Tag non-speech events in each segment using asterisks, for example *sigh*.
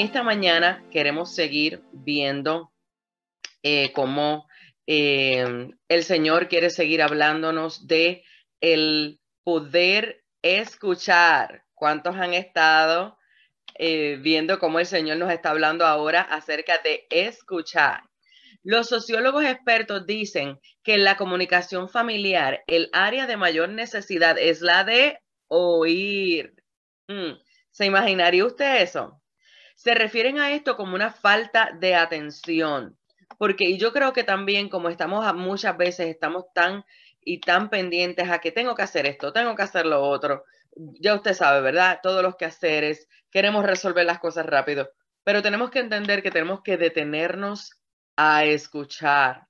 esta mañana queremos seguir viendo eh, cómo eh, el Señor quiere seguir hablándonos de el poder escuchar. ¿Cuántos han estado eh, viendo cómo el Señor nos está hablando ahora acerca de escuchar? Los sociólogos expertos dicen que en la comunicación familiar el área de mayor necesidad es la de oír. Mm, ¿Se imaginaría usted eso? Se refieren a esto como una falta de atención, porque yo creo que también como estamos muchas veces estamos tan y tan pendientes a que tengo que hacer esto, tengo que hacer lo otro. Ya usted sabe, ¿verdad? Todos los quehaceres, queremos resolver las cosas rápido, pero tenemos que entender que tenemos que detenernos a escuchar.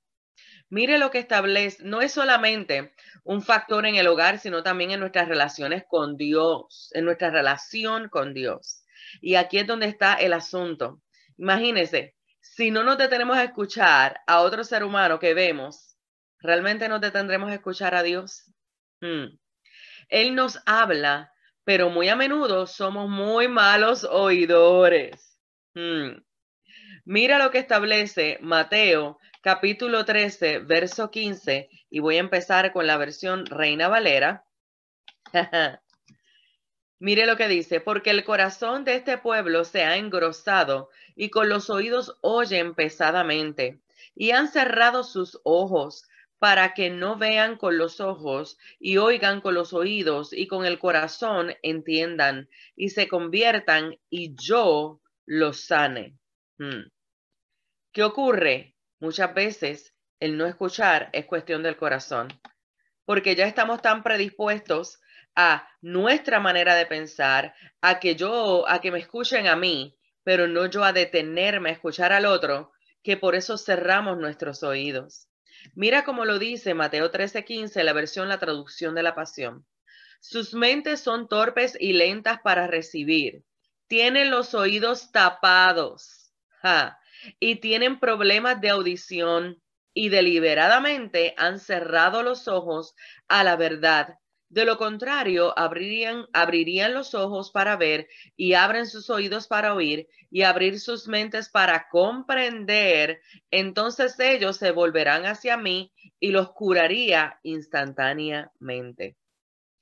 Mire lo que establece, no es solamente un factor en el hogar, sino también en nuestras relaciones con Dios, en nuestra relación con Dios. Y aquí es donde está el asunto. Imagínese, si no nos detenemos a escuchar a otro ser humano que vemos, ¿realmente nos detendremos a escuchar a Dios? Hmm. Él nos habla, pero muy a menudo somos muy malos oidores. Hmm. Mira lo que establece Mateo capítulo 13, verso 15, y voy a empezar con la versión Reina Valera. *laughs* Mire lo que dice, porque el corazón de este pueblo se ha engrosado y con los oídos oyen pesadamente y han cerrado sus ojos para que no vean con los ojos y oigan con los oídos y con el corazón entiendan y se conviertan y yo los sane. Hmm. ¿Qué ocurre? Muchas veces el no escuchar es cuestión del corazón, porque ya estamos tan predispuestos a nuestra manera de pensar, a que yo, a que me escuchen a mí, pero no yo a detenerme a escuchar al otro, que por eso cerramos nuestros oídos. Mira cómo lo dice Mateo 13:15, la versión, la traducción de la pasión. Sus mentes son torpes y lentas para recibir. Tienen los oídos tapados y tienen problemas de audición y deliberadamente han cerrado los ojos a la verdad. De lo contrario, abrirían, los ojos para ver y abren sus oídos para oír y abrir sus mentes para comprender. Entonces ellos se volverán hacia mí y los curaría instantáneamente.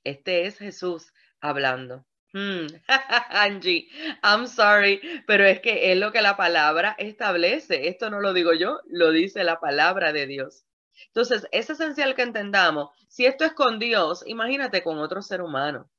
Este es Jesús hablando. Hmm. *laughs* Angie, I'm sorry, pero es que es lo que la palabra establece. Esto no lo digo yo, lo dice la palabra de Dios. Entonces, es esencial que entendamos, si esto es con Dios, imagínate con otro ser humano.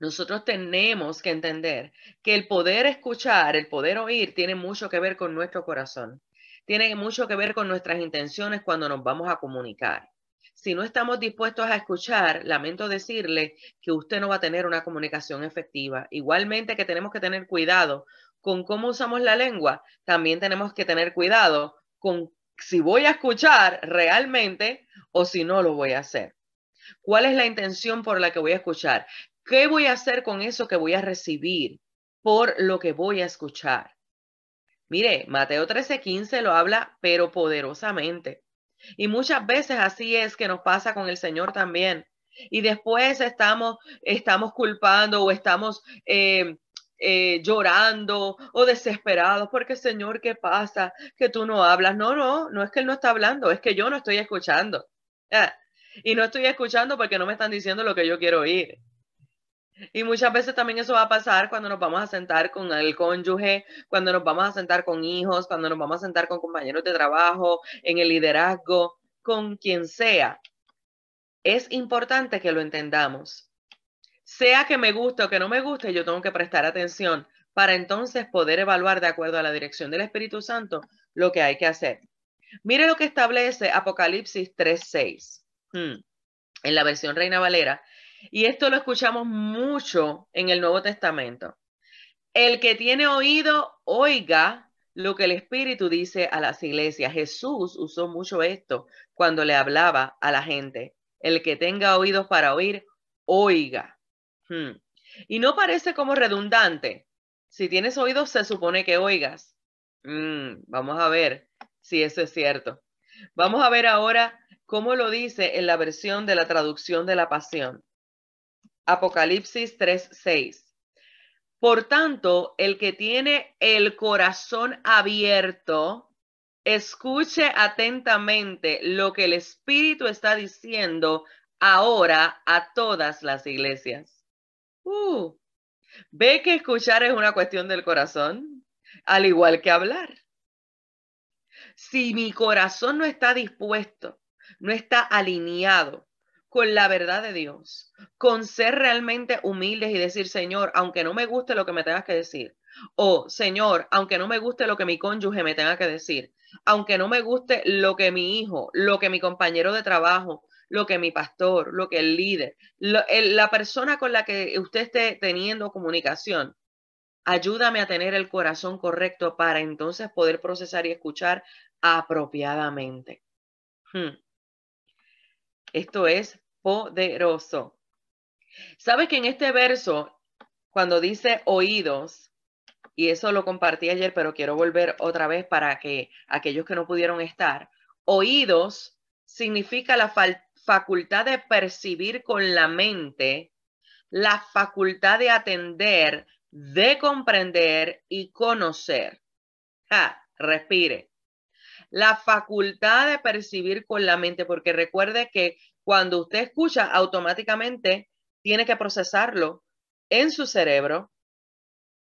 Nosotros tenemos que entender que el poder escuchar, el poder oír, tiene mucho que ver con nuestro corazón. Tiene mucho que ver con nuestras intenciones cuando nos vamos a comunicar. Si no estamos dispuestos a escuchar, lamento decirle que usted no va a tener una comunicación efectiva. Igualmente que tenemos que tener cuidado con cómo usamos la lengua, también tenemos que tener cuidado con si voy a escuchar realmente o si no lo voy a hacer. ¿Cuál es la intención por la que voy a escuchar? ¿Qué voy a hacer con eso que voy a recibir por lo que voy a escuchar? Mire, Mateo 13:15 lo habla, pero poderosamente. Y muchas veces así es que nos pasa con el Señor también. Y después estamos, estamos culpando o estamos eh, eh, llorando o desesperados porque Señor, ¿qué pasa? Que tú no hablas. No, no, no es que Él no está hablando, es que yo no estoy escuchando. Ah, y no estoy escuchando porque no me están diciendo lo que yo quiero oír. Y muchas veces también eso va a pasar cuando nos vamos a sentar con el cónyuge, cuando nos vamos a sentar con hijos, cuando nos vamos a sentar con compañeros de trabajo, en el liderazgo, con quien sea. Es importante que lo entendamos. Sea que me guste o que no me guste, yo tengo que prestar atención para entonces poder evaluar de acuerdo a la dirección del Espíritu Santo lo que hay que hacer. Mire lo que establece Apocalipsis 3.6 hmm. en la versión Reina Valera y esto lo escuchamos mucho en el Nuevo Testamento. El que tiene oído, oiga lo que el Espíritu dice a las iglesias. Jesús usó mucho esto cuando le hablaba a la gente. El que tenga oídos para oír, oiga. Hmm. Y no parece como redundante. Si tienes oídos, se supone que oigas. Mm, vamos a ver si eso es cierto. Vamos a ver ahora cómo lo dice en la versión de la traducción de la pasión. Apocalipsis 3:6. Por tanto, el que tiene el corazón abierto, escuche atentamente lo que el Espíritu está diciendo ahora a todas las iglesias. Uh, ¿Ve que escuchar es una cuestión del corazón? Al igual que hablar. Si mi corazón no está dispuesto, no está alineado con la verdad de Dios, con ser realmente humildes y decir, Señor, aunque no me guste lo que me tengas que decir, o Señor, aunque no me guste lo que mi cónyuge me tenga que decir, aunque no me guste lo que mi hijo, lo que mi compañero de trabajo, lo que mi pastor, lo que el líder, la persona con la que usted esté teniendo comunicación, ayúdame a tener el corazón correcto para entonces poder procesar y escuchar apropiadamente. Hmm. Esto es poderoso. ¿Sabes que en este verso, cuando dice oídos, y eso lo compartí ayer, pero quiero volver otra vez para que aquellos que no pudieron estar, oídos significa la facultad de percibir con la mente, la facultad de atender, de comprender y conocer. Ja, respire la facultad de percibir con la mente, porque recuerde que cuando usted escucha, automáticamente tiene que procesarlo en su cerebro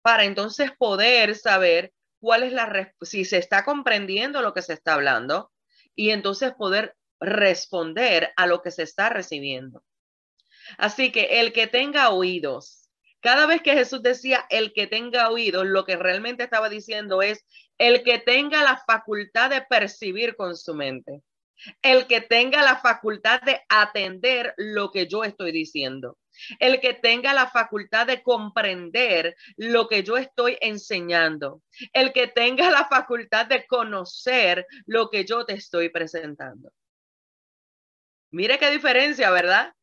para entonces poder saber cuál es la, si se está comprendiendo lo que se está hablando y entonces poder responder a lo que se está recibiendo. Así que el que tenga oídos, cada vez que Jesús decía el que tenga oídos, lo que realmente estaba diciendo es el que tenga la facultad de percibir con su mente, el que tenga la facultad de atender lo que yo estoy diciendo, el que tenga la facultad de comprender lo que yo estoy enseñando, el que tenga la facultad de conocer lo que yo te estoy presentando. Mire qué diferencia, ¿verdad?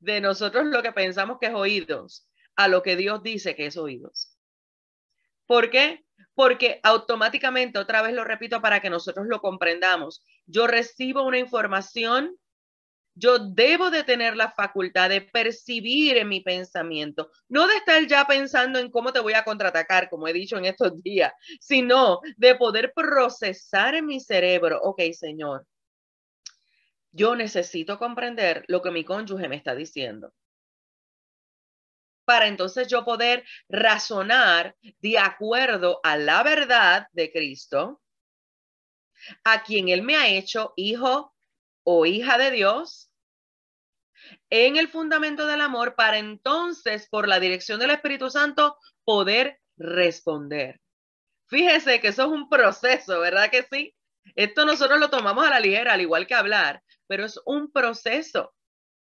De nosotros lo que pensamos que es oídos a lo que Dios dice que es oídos. ¿Por qué? porque automáticamente, otra vez lo repito para que nosotros lo comprendamos, yo recibo una información, yo debo de tener la facultad de percibir en mi pensamiento, no de estar ya pensando en cómo te voy a contraatacar, como he dicho en estos días, sino de poder procesar en mi cerebro, ok, Señor, yo necesito comprender lo que mi cónyuge me está diciendo para entonces yo poder razonar de acuerdo a la verdad de Cristo, a quien Él me ha hecho hijo o hija de Dios, en el fundamento del amor, para entonces, por la dirección del Espíritu Santo, poder responder. Fíjese que eso es un proceso, ¿verdad que sí? Esto nosotros lo tomamos a la ligera, al igual que hablar, pero es un proceso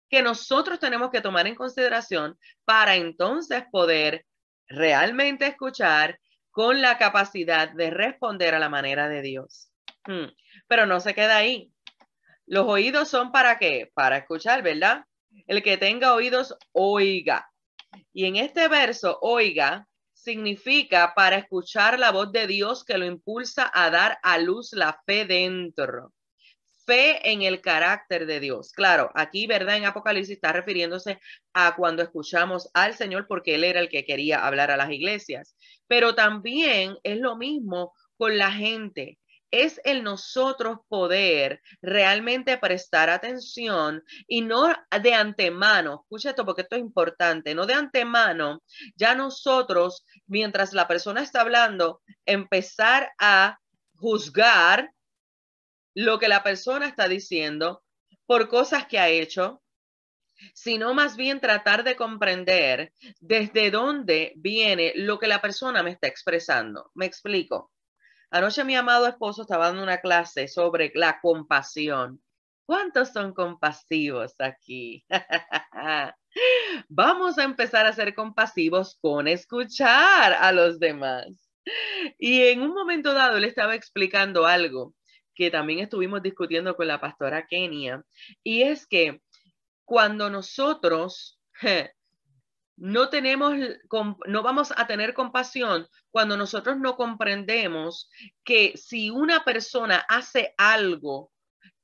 que nosotros tenemos que tomar en consideración para entonces poder realmente escuchar con la capacidad de responder a la manera de Dios. Hmm. Pero no se queda ahí. Los oídos son para qué? Para escuchar, ¿verdad? El que tenga oídos, oiga. Y en este verso, oiga, significa para escuchar la voz de Dios que lo impulsa a dar a luz la fe dentro fe en el carácter de Dios. Claro, aquí, ¿verdad? En Apocalipsis está refiriéndose a cuando escuchamos al Señor porque Él era el que quería hablar a las iglesias. Pero también es lo mismo con la gente. Es el nosotros poder realmente prestar atención y no de antemano, escucha esto porque esto es importante, no de antemano, ya nosotros, mientras la persona está hablando, empezar a juzgar lo que la persona está diciendo por cosas que ha hecho, sino más bien tratar de comprender desde dónde viene lo que la persona me está expresando. Me explico. Anoche mi amado esposo estaba dando una clase sobre la compasión. ¿Cuántos son compasivos aquí? *laughs* Vamos a empezar a ser compasivos con escuchar a los demás. Y en un momento dado le estaba explicando algo que también estuvimos discutiendo con la pastora Kenia, y es que cuando nosotros no tenemos, no vamos a tener compasión cuando nosotros no comprendemos que si una persona hace algo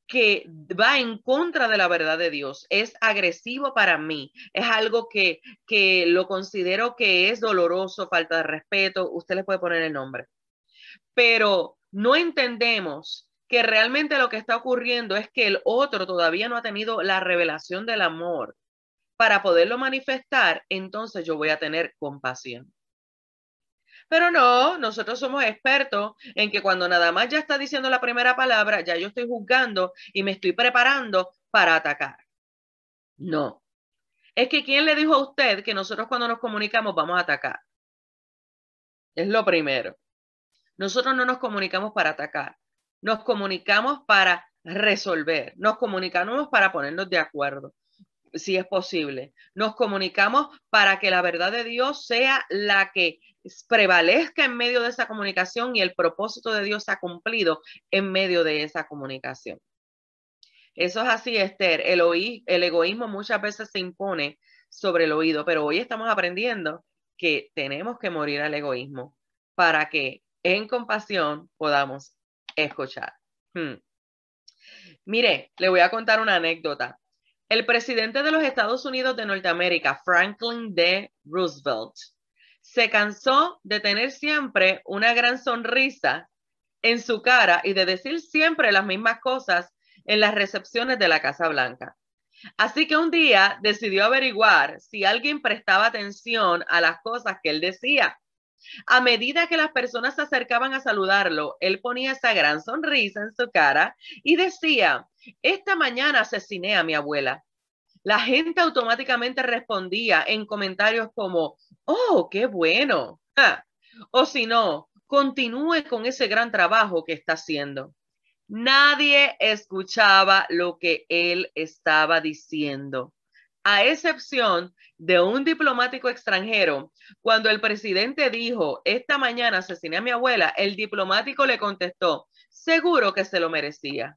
que va en contra de la verdad de Dios, es agresivo para mí, es algo que, que lo considero que es doloroso, falta de respeto, usted le puede poner el nombre. Pero no entendemos que realmente lo que está ocurriendo es que el otro todavía no ha tenido la revelación del amor para poderlo manifestar, entonces yo voy a tener compasión. Pero no, nosotros somos expertos en que cuando nada más ya está diciendo la primera palabra, ya yo estoy juzgando y me estoy preparando para atacar. No. Es que ¿quién le dijo a usted que nosotros cuando nos comunicamos vamos a atacar? Es lo primero. Nosotros no nos comunicamos para atacar. Nos comunicamos para resolver. Nos comunicamos para ponernos de acuerdo si es posible. Nos comunicamos para que la verdad de Dios sea la que prevalezca en medio de esa comunicación y el propósito de Dios ha cumplido en medio de esa comunicación. Eso es así, Esther. El, el egoísmo muchas veces se impone sobre el oído, pero hoy estamos aprendiendo que tenemos que morir al egoísmo para que en compasión podamos escuchar. Hmm. Mire, le voy a contar una anécdota. El presidente de los Estados Unidos de Norteamérica, Franklin D. Roosevelt, se cansó de tener siempre una gran sonrisa en su cara y de decir siempre las mismas cosas en las recepciones de la Casa Blanca. Así que un día decidió averiguar si alguien prestaba atención a las cosas que él decía. A medida que las personas se acercaban a saludarlo, él ponía esa gran sonrisa en su cara y decía, esta mañana asesiné a mi abuela. La gente automáticamente respondía en comentarios como, oh, qué bueno. O si no, continúe con ese gran trabajo que está haciendo. Nadie escuchaba lo que él estaba diciendo, a excepción de un diplomático extranjero. Cuando el presidente dijo, esta mañana asesiné a mi abuela, el diplomático le contestó, seguro que se lo merecía.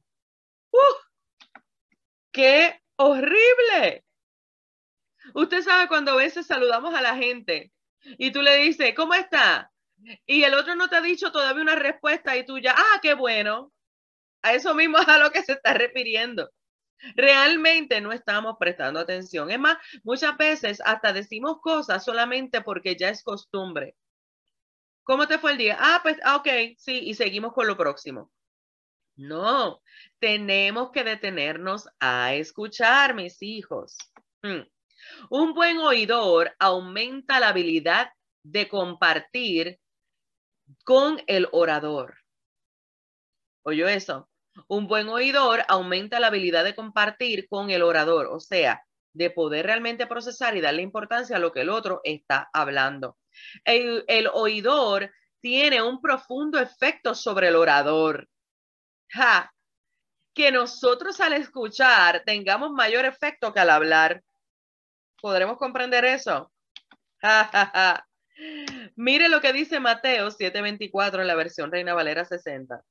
¡Uh! ¡Qué horrible! Usted sabe cuando a veces saludamos a la gente y tú le dices, ¿cómo está? Y el otro no te ha dicho todavía una respuesta y tú ya, ah, qué bueno. A eso mismo es a lo que se está refiriendo. Realmente no estamos prestando atención. Es más, muchas veces hasta decimos cosas solamente porque ya es costumbre. ¿Cómo te fue el día? Ah, pues, ah, ok, sí, y seguimos con lo próximo. No, tenemos que detenernos a escuchar, mis hijos. Hmm. Un buen oidor aumenta la habilidad de compartir con el orador. ¿Oyó eso? Un buen oidor aumenta la habilidad de compartir con el orador, o sea, de poder realmente procesar y darle importancia a lo que el otro está hablando. El, oidor tiene un profundo efecto sobre el orador. Que nosotros al escuchar tengamos mayor efecto que al hablar. ¿Podremos comprender eso? Mire lo que dice Mateo 7:24 en la versión Reina Valera 60.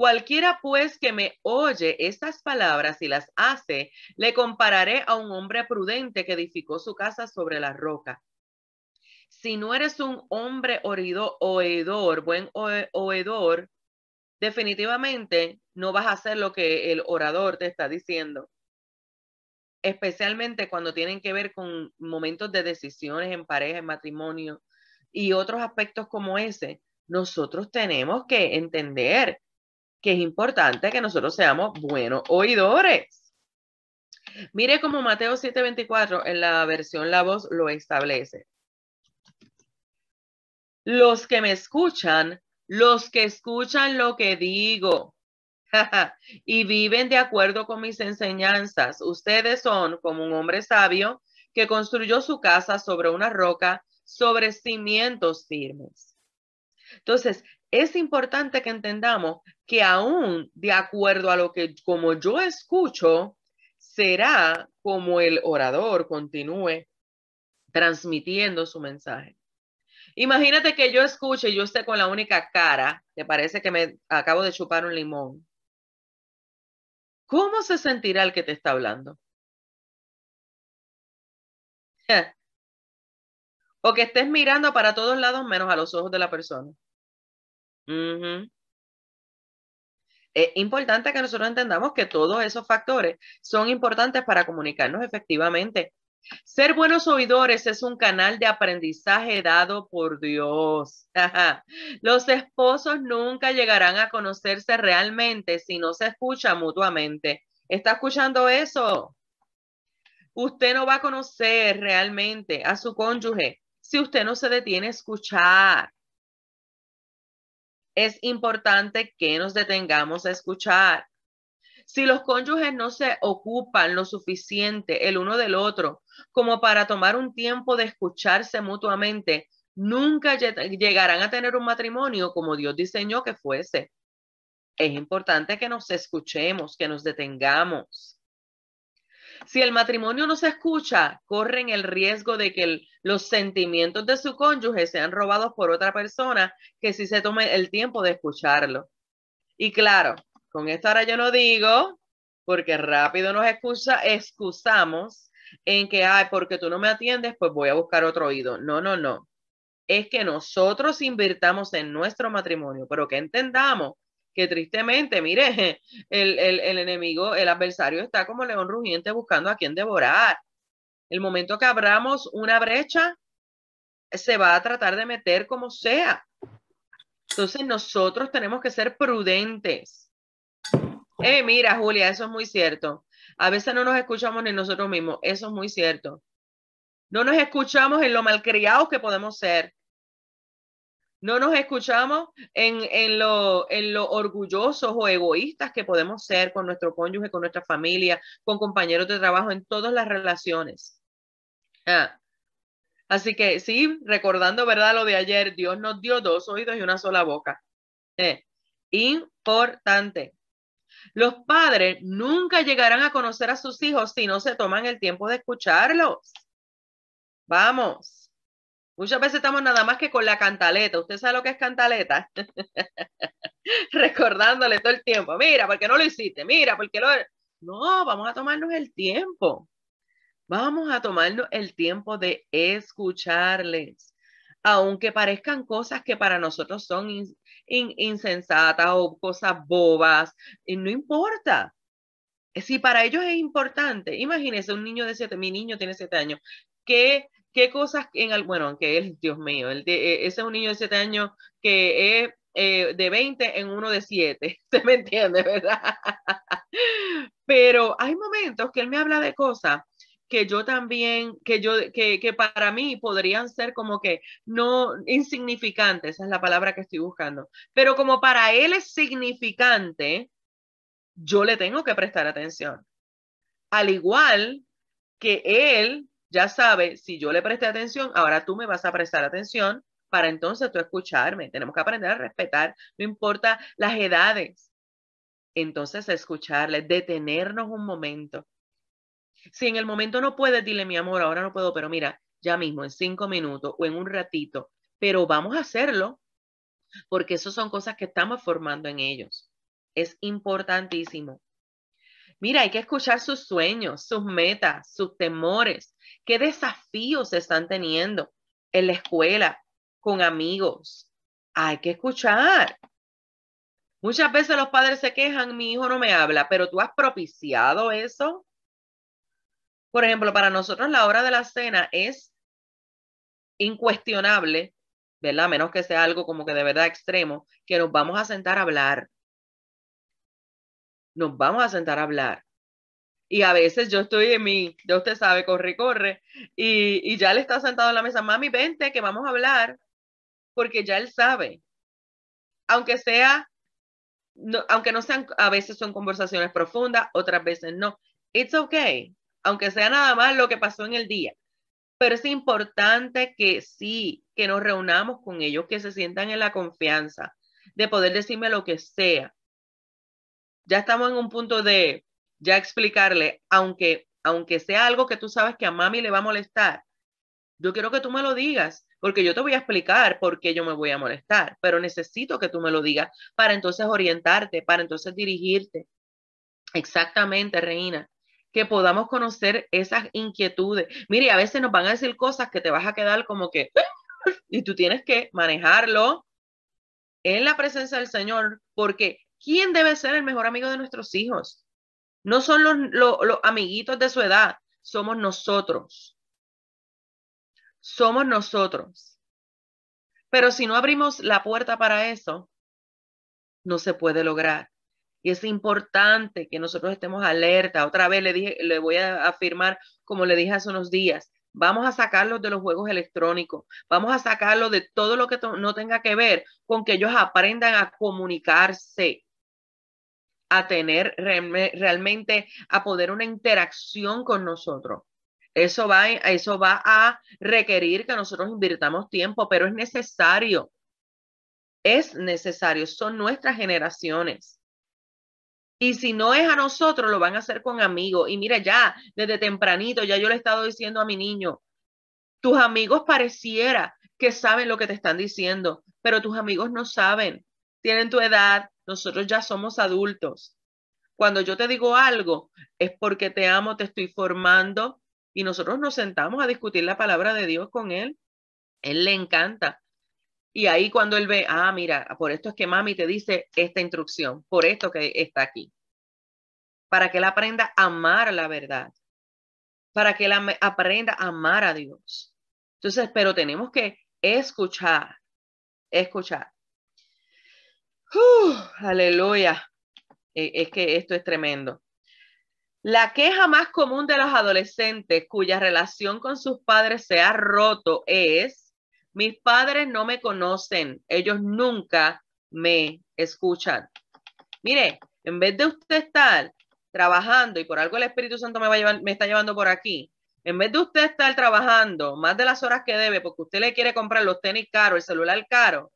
Cualquiera pues que me oye estas palabras y las hace, le compararé a un hombre prudente que edificó su casa sobre la roca. Si no eres un hombre oidor, buen oidor, definitivamente no vas a hacer lo que el orador te está diciendo. Especialmente cuando tienen que ver con momentos de decisiones en pareja, en matrimonio y otros aspectos como ese. Nosotros tenemos que entender que es importante que nosotros seamos buenos oidores. Mire cómo Mateo 7:24 en la versión La Voz lo establece. Los que me escuchan, los que escuchan lo que digo *laughs* y viven de acuerdo con mis enseñanzas, ustedes son como un hombre sabio que construyó su casa sobre una roca, sobre cimientos firmes. Entonces, es importante que entendamos que aún de acuerdo a lo que como yo escucho, será como el orador continúe transmitiendo su mensaje. Imagínate que yo escuche y yo esté con la única cara, que parece que me acabo de chupar un limón. ¿Cómo se sentirá el que te está hablando? O que estés mirando para todos lados menos a los ojos de la persona. Es importante que nosotros entendamos que todos esos factores son importantes para comunicarnos efectivamente. Ser buenos oidores es un canal de aprendizaje dado por Dios. *laughs* Los esposos nunca llegarán a conocerse realmente si no se escuchan mutuamente. ¿Está escuchando eso? Usted no va a conocer realmente a su cónyuge si usted no se detiene a escuchar. Es importante que nos detengamos a escuchar. Si los cónyuges no se ocupan lo suficiente el uno del otro como para tomar un tiempo de escucharse mutuamente, nunca llegarán a tener un matrimonio como Dios diseñó que fuese. Es importante que nos escuchemos, que nos detengamos. Si el matrimonio no se escucha, corren el riesgo de que los sentimientos de su cónyuge sean robados por otra persona que si se tome el tiempo de escucharlo. Y claro, con esto ahora yo no digo, porque rápido nos excusa, excusamos en que, ay, porque tú no me atiendes, pues voy a buscar otro oído. No, no, no. Es que nosotros invirtamos en nuestro matrimonio, pero que entendamos que tristemente, mire, *laughs* el, el, enemigo, el adversario está como león rugiente buscando a quien devorar. El momento que abramos una brecha, se va a tratar de meter como sea. Entonces nosotros tenemos que ser prudentes. Eh, mira, Julia, eso es muy cierto. A veces no nos escuchamos ni nosotros mismos. Eso es muy cierto. No nos escuchamos en lo malcriados que podemos ser. No nos escuchamos en, lo, en lo orgullosos o egoístas que podemos ser con nuestro cónyuge, con nuestra familia, con compañeros de trabajo, en todas las relaciones. Ah. Así que sí, recordando, ¿verdad? Lo de ayer, Dios nos dio dos oídos y una sola boca. Eh, importante. Los padres nunca llegarán a conocer a sus hijos si no se toman el tiempo de escucharlos. Vamos. Muchas veces estamos nada más que con la cantaleta. ¿Usted sabe lo que es cantaleta? *laughs* Recordándole todo el tiempo. Mira, porque no lo hiciste. Mira, porque lo... No, vamos a tomarnos el tiempo. Vamos a tomarnos el tiempo de escucharles. Aunque parezcan cosas que para nosotros son insensatas o cosas bobas, y no importa. Si para ellos es importante, imagínese un niño de siete, mi niño tiene siete años, que qué cosas en el, bueno, aunque él, Dios mío, él ese es un niño de 7 años que es eh, de 20 en uno de 7, ¿se *laughs* me entiende, verdad? *laughs* Pero hay momentos que él me habla de cosas que yo también, que yo, que, que para mí podrían ser como que no insignificantes, esa es la palabra que estoy buscando, pero como para él es significante, yo le tengo que prestar atención. Al igual que él ya sabe, si yo le presté atención, ahora tú me vas a prestar atención para entonces tú escucharme. Tenemos que aprender a respetar, no importa las edades. Entonces, escucharle, detenernos un momento. Si en el momento no puedes, dile, mi amor, ahora no puedo, pero mira, ya mismo, en cinco minutos o en un ratito, pero vamos a hacerlo, porque eso son cosas que estamos formando en ellos. Es importantísimo. Mira, hay que escuchar sus sueños, sus metas, sus temores, qué desafíos están teniendo en la escuela, con amigos. Hay que escuchar. Muchas veces los padres se quejan, mi hijo no me habla, pero tú has propiciado eso. Por ejemplo, para nosotros la hora de la cena es incuestionable, ¿verdad? menos que sea algo como que de verdad extremo, que nos vamos a sentar a hablar nos vamos a sentar a hablar. Y a veces yo estoy en mi, ya usted sabe, corre, corre, y, ya le está sentado en la mesa, mami, vente, que vamos a hablar, porque ya él sabe. Aunque sea, aunque no sean, a veces son conversaciones profundas, otras veces no. It's okay, aunque sea nada más lo que pasó en el día. Pero es importante que sí, que nos reunamos con ellos, que se sientan en la confianza de poder decirme lo que sea, ya estamos en un punto de ya explicarle, aunque, aunque sea algo que tú sabes que a mami le va a molestar, yo quiero que tú me lo digas, porque yo te voy a explicar por qué yo me voy a molestar, pero necesito que tú me lo digas para entonces orientarte, para entonces dirigirte. Exactamente, Reina, que podamos conocer esas inquietudes. Mire, a veces nos van a decir cosas que te vas a quedar como que, *laughs* y tú tienes que manejarlo en la presencia del Señor, porque ¿Quién debe ser el mejor amigo de nuestros hijos? No son los, los amiguitos de su edad, somos nosotros. Somos nosotros. Pero si no abrimos la puerta para eso, no se puede lograr. Y es importante que nosotros estemos alerta. Otra vez le dije, le voy a afirmar, como le dije hace unos días, vamos a sacarlos de los juegos electrónicos, vamos a sacarlos de todo lo que no tenga que ver con que ellos aprendan a comunicarse, a tener realmente, a poder una interacción con nosotros. Eso va, eso va a requerir que nosotros invirtamos tiempo, pero es necesario. Es necesario, son nuestras generaciones. Y si no es a nosotros, lo van a hacer con amigos. Y mira, ya, desde tempranito, ya yo le he estado diciendo a mi niño, tus amigos pareciera que saben lo que te están diciendo, pero tus amigos no saben. Tienen tu edad, nosotros ya somos adultos. Cuando yo te digo algo, es porque te amo, te estoy formando y nosotros nos sentamos a discutir la palabra de Dios con él. Él le encanta. Y ahí cuando él ve, ah, mira, por esto es que mami te dice esta instrucción, por esto que está aquí. Para que él aprenda a amar la verdad. Para que él aprenda a amar a Dios. Entonces, pero tenemos que escuchar, escuchar. Aleluya. E, es que esto es tremendo. La queja más común de los adolescentes cuya relación con sus padres se ha roto es mis padres no me conocen, ellos nunca me escuchan. Mire, en vez de usted estar trabajando y por algo el Espíritu Santo me, va a me está llevando por aquí, en vez de usted estar trabajando más de las horas que debe porque usted le quiere comprar los tenis caros, el celular caro,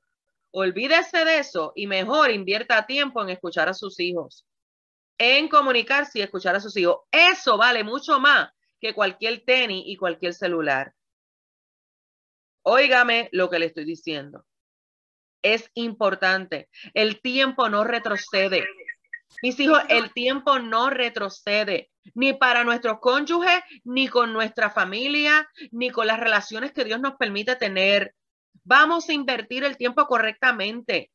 olvídese de eso y mejor invierta tiempo en escuchar a sus hijos, en comunicarse y escuchar a sus hijos. Eso vale mucho más que cualquier tenis y cualquier celular. Óigame lo que le estoy diciendo. Es importante. El tiempo no retrocede. Mis hijos, el tiempo no retrocede, ni para nuestros cónyuges, ni con nuestra familia, ni con las relaciones que Dios nos permite tener. Vamos a invertir el tiempo correctamente.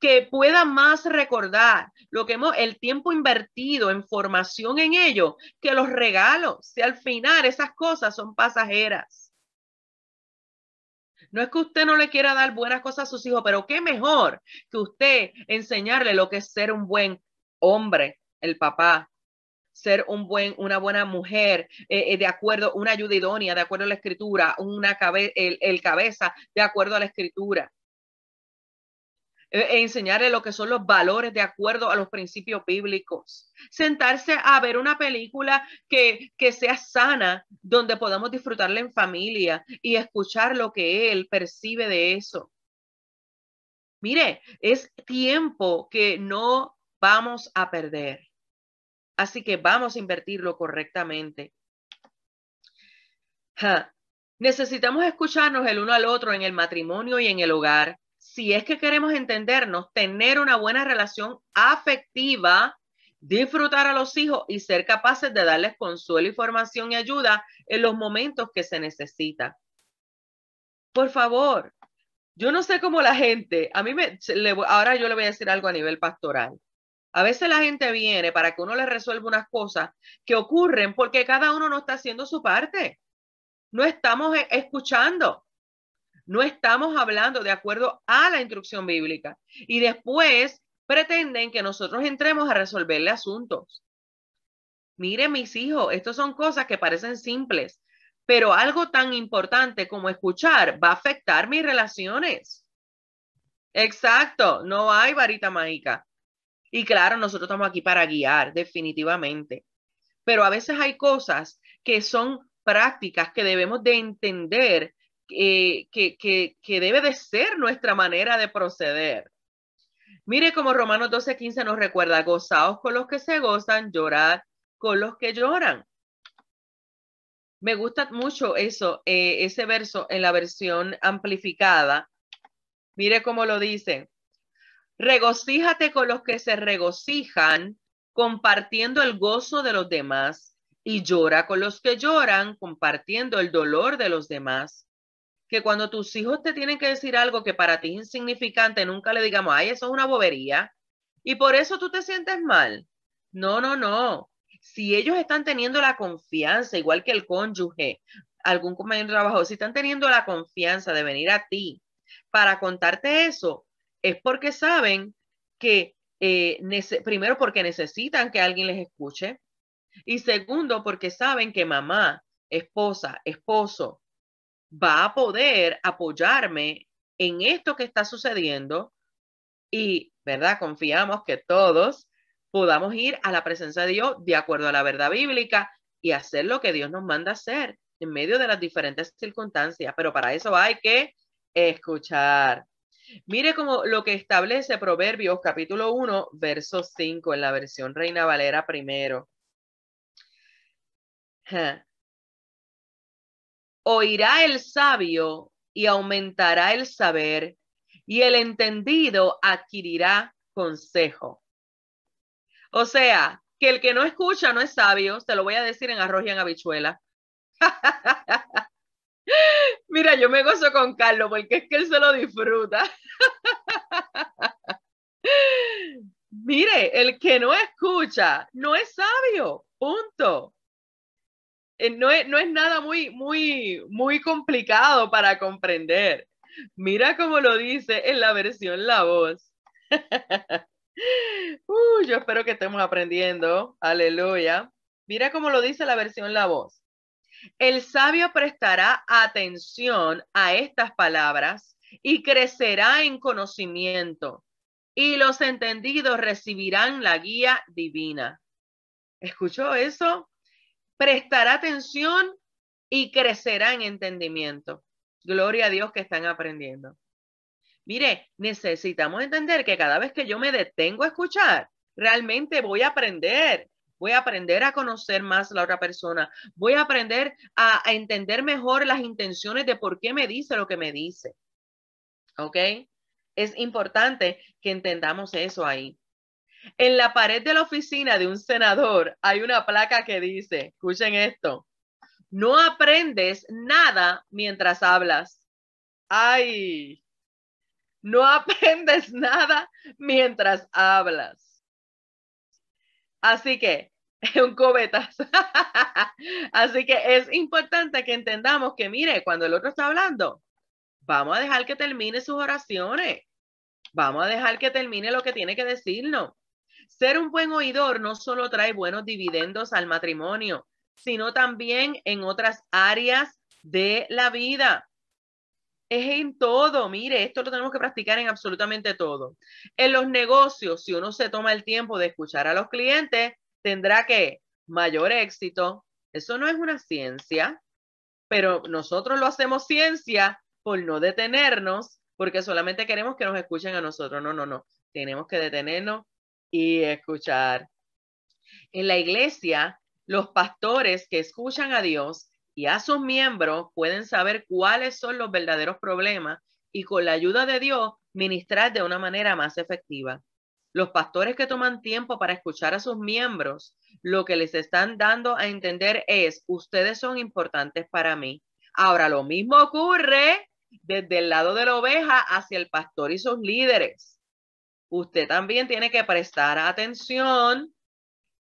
Que pueda más recordar lo que hemos, el tiempo invertido en formación en ello, que los regalos. Si al final esas cosas son pasajeras. No es que usted no le quiera dar buenas cosas a sus hijos, pero qué mejor que usted enseñarle lo que es ser un buen hombre, el papá, ser un buen, una buena mujer, eh, eh, de acuerdo, una ayuda idónea, de acuerdo a la escritura, una el cabeza, de acuerdo a la escritura. E, e enseñarle lo que son los valores de acuerdo a los principios bíblicos. Sentarse a ver una película que, que sea sana, donde podamos disfrutarla en familia y escuchar lo que él percibe de eso. Mire, es tiempo que no vamos a perder. Así que vamos a invertirlo correctamente. Necesitamos escucharnos el uno al otro en el matrimonio y en el hogar si es que queremos entendernos, tener una buena relación afectiva, disfrutar a los hijos y ser capaces de darles consuelo, información y ayuda en los momentos que se necesita. Por favor, yo no sé cómo la gente, a mí me, ahora yo le voy a decir algo a nivel pastoral. A veces la gente viene para que uno le resuelva unas cosas que ocurren porque cada uno no está haciendo su parte. No estamos e, escuchando. No estamos hablando de acuerdo a la instrucción bíblica. Y después pretenden que nosotros entremos a resolverle asuntos. Miren, mis hijos, estas son cosas que parecen simples, pero algo tan importante como escuchar va a afectar mis relaciones. Exacto, no hay varita mágica. Y claro, nosotros estamos aquí para guiar, definitivamente. Pero a veces hay cosas que son prácticas que debemos de entender que, que, debe de ser nuestra manera de proceder. Mire como Romanos 12:15 nos recuerda, gozaos con los que se gozan, llorad con los que lloran. Me gusta mucho eso, eh, ese verso en la versión amplificada. Mire cómo lo dice. Regocíjate con los que se regocijan, compartiendo el gozo de los demás, y llora con los que lloran, compartiendo el dolor de los demás que cuando tus hijos te tienen que decir algo que para ti es insignificante, nunca le digamos, ay, eso es una bobería. Y por eso tú te sientes mal. No, no, no. Si ellos están teniendo la confianza, igual que el cónyuge, algún compañero de trabajo, si están teniendo la confianza de venir a ti para contarte eso, es porque saben que, eh, primero, porque necesitan que alguien les escuche, y segundo, porque saben que mamá, esposa, esposo, va a poder apoyarme en esto que está sucediendo y, ¿verdad? Confiamos que todos podamos ir a la presencia de Dios de acuerdo a la verdad bíblica y hacer lo que Dios nos manda hacer en medio de las diferentes circunstancias. Pero para eso hay que escuchar. Mire como lo que establece Proverbios capítulo 1, verso 5 en la versión Reina Valera primero. Oirá el sabio y aumentará el saber, y el entendido adquirirá consejo. O sea, que el que no escucha no es sabio, te lo voy a decir en arroz y en habichuela. *laughs* Mira, yo me gozo con Carlos porque es que él se lo disfruta. Mire, el que no escucha no es sabio, punto. Eh, no es, no es nada muy, muy, muy complicado para comprender. Mira cómo lo dice en la versión La Voz. *laughs* uh, yo espero que estemos aprendiendo. Aleluya. Mira cómo lo dice la versión La Voz. El sabio prestará atención a estas palabras y crecerá en conocimiento, y los entendidos recibirán la guía divina. ¿Escuchó eso? prestará atención y crecerá en entendimiento. Gloria a Dios que están aprendiendo. Mire, necesitamos entender que cada vez que yo me detengo a escuchar, realmente voy a aprender. Voy a aprender a conocer más a la otra persona. Voy a aprender a, entender mejor las intenciones de por qué me dice lo que me dice. ¿Ok? Es importante que entendamos eso ahí. En la pared de la oficina de un senador hay una placa que dice, escuchen esto, no aprendes nada mientras hablas. Ay, no *laughs* aprendes nada mientras hablas. Así que, *laughs* un cobetas. *laughs* Así que es importante que entendamos que, mire, cuando el otro está hablando, vamos a dejar que termine sus oraciones. Vamos a dejar que termine lo que tiene que decirnos. Ser un buen oidor no solo trae buenos dividendos al matrimonio, sino también en otras áreas de la vida. Es en todo, mire, esto lo tenemos que practicar en absolutamente todo. En los negocios, si uno se toma el tiempo de escuchar a los clientes, tendrá que mayor éxito. Eso no es una ciencia, pero nosotros lo hacemos ciencia por no detenernos, porque solamente queremos que nos escuchen a nosotros. No, no, no. Tenemos que detenernos y escuchar. En la iglesia, los pastores que escuchan a Dios y a sus miembros pueden saber cuáles son los verdaderos problemas y con la ayuda de Dios ministrar de una manera más efectiva. Los pastores que toman tiempo para escuchar a sus miembros, lo que les están dando a entender es, ustedes son importantes para mí. Ahora, lo mismo ocurre desde el lado de la oveja hacia el pastor y sus líderes usted también tiene que prestar atención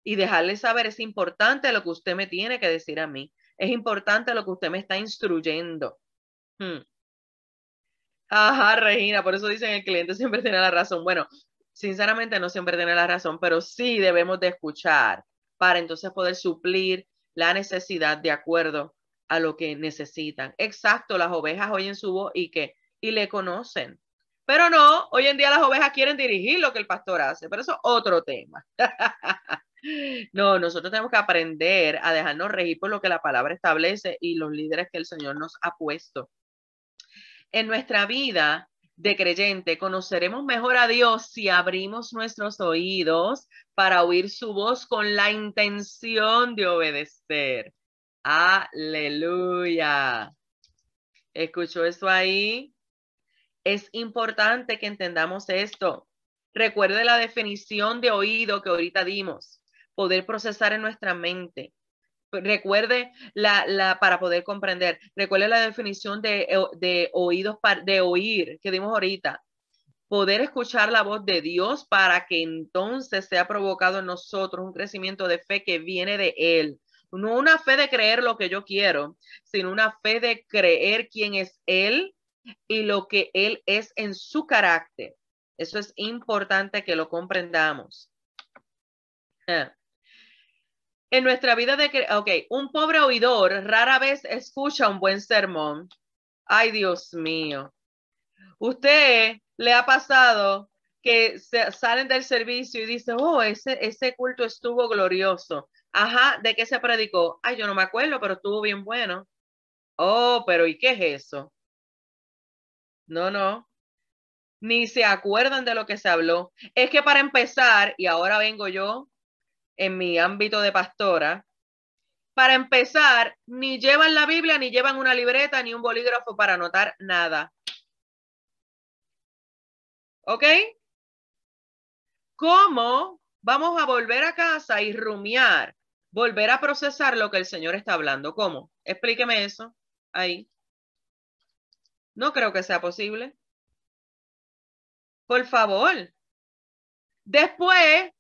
y dejarle saber, es importante lo que usted me tiene que decir a mí, es importante lo que usted me está instruyendo. Hmm. Ajá, Regina, por eso dicen el cliente siempre tiene la razón. Bueno, sinceramente no siempre tiene la razón, pero sí debemos de escuchar para entonces poder suplir la necesidad de acuerdo a lo que necesitan. Exacto, las ovejas oyen su voz y que y le conocen. Pero no, hoy en día las ovejas quieren dirigir lo que el pastor hace, pero eso es otro tema. *laughs* no, nosotros tenemos que aprender a dejarnos regir por lo que la palabra establece y los líderes que el Señor nos ha puesto. En nuestra vida de creyente conoceremos mejor a Dios si abrimos nuestros oídos para oír su voz con la intención de obedecer. Aleluya. ¿Escuchó eso ahí? Es importante que entendamos esto. Recuerde la definición de oído que ahorita dimos, poder procesar en nuestra mente. Recuerde la, para poder comprender. Recuerde la definición de, de oídos, de oír que dimos ahorita. poder escuchar la voz de Dios para que entonces sea provocado en nosotros un crecimiento de fe que viene de Él. No una fe de creer lo que yo quiero, sino una fe de creer quién es Él y lo que Él es en su carácter. Eso es importante que lo comprendamos. Ah. En nuestra vida de, ok, un pobre oidor rara vez escucha un buen sermón. Ay, Dios mío. Usted le ha pasado que se salen del servicio y dicen, oh, ese, ese culto estuvo glorioso. Ajá, ¿de qué se predicó? Ay, yo no me acuerdo, pero estuvo bien bueno. Oh, pero ¿y qué es eso? No, no. Ni se acuerdan de lo que se habló. Es que para empezar, y ahora vengo yo en mi ámbito de pastora, para empezar, ni llevan la Biblia, ni llevan una libreta, ni un bolígrafo para anotar nada. ¿Ok? ¿Cómo vamos a volver a casa y rumiar, volver a procesar lo que el Señor está hablando? ¿Cómo? Explíqueme eso ahí. No creo que sea posible. Por favor. Después,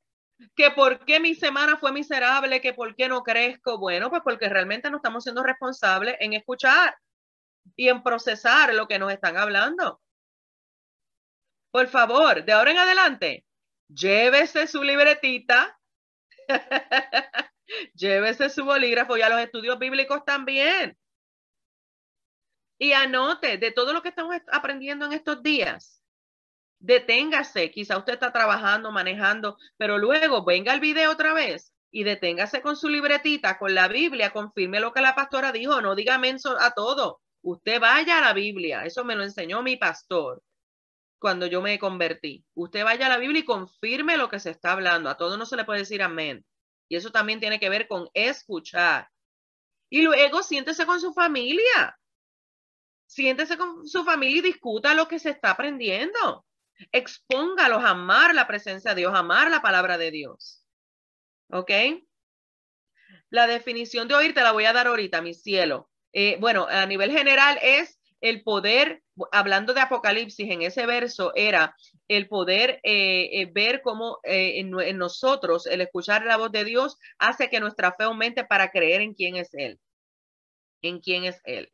que por qué mi semana fue miserable, que por qué no crezco. Bueno, pues porque realmente no estamos siendo responsables en escuchar y en procesar lo que nos están hablando. Por favor, de ahora en adelante, llévese su libretita, *laughs* llévese su bolígrafo y a los estudios bíblicos también. Y anote de todo lo que estamos aprendiendo en estos días. Deténgase, quizá usted está trabajando, manejando, pero luego venga el video otra vez y deténgase con su libretita, con la Biblia, confirme lo que la pastora dijo, no diga menso a todo. Usted vaya a la Biblia, eso me lo enseñó mi pastor cuando yo me convertí. Usted vaya a la Biblia y confirme lo que se está hablando. A todo no se le puede decir amén. Y eso también tiene que ver con escuchar. Y luego siéntese con su familia. Siéntese con su familia y discuta lo que se está aprendiendo. Expóngalos a amar la presencia de Dios, amar la palabra de Dios. ¿Ok? La definición de oír te la voy a dar ahorita, mi cielo. Eh, bueno, a nivel general es el poder, hablando de Apocalipsis en ese verso, era el poder eh, eh, ver cómo eh, en, nosotros el escuchar la voz de Dios hace que nuestra fe aumente para creer en quién es Él, en quién es Él.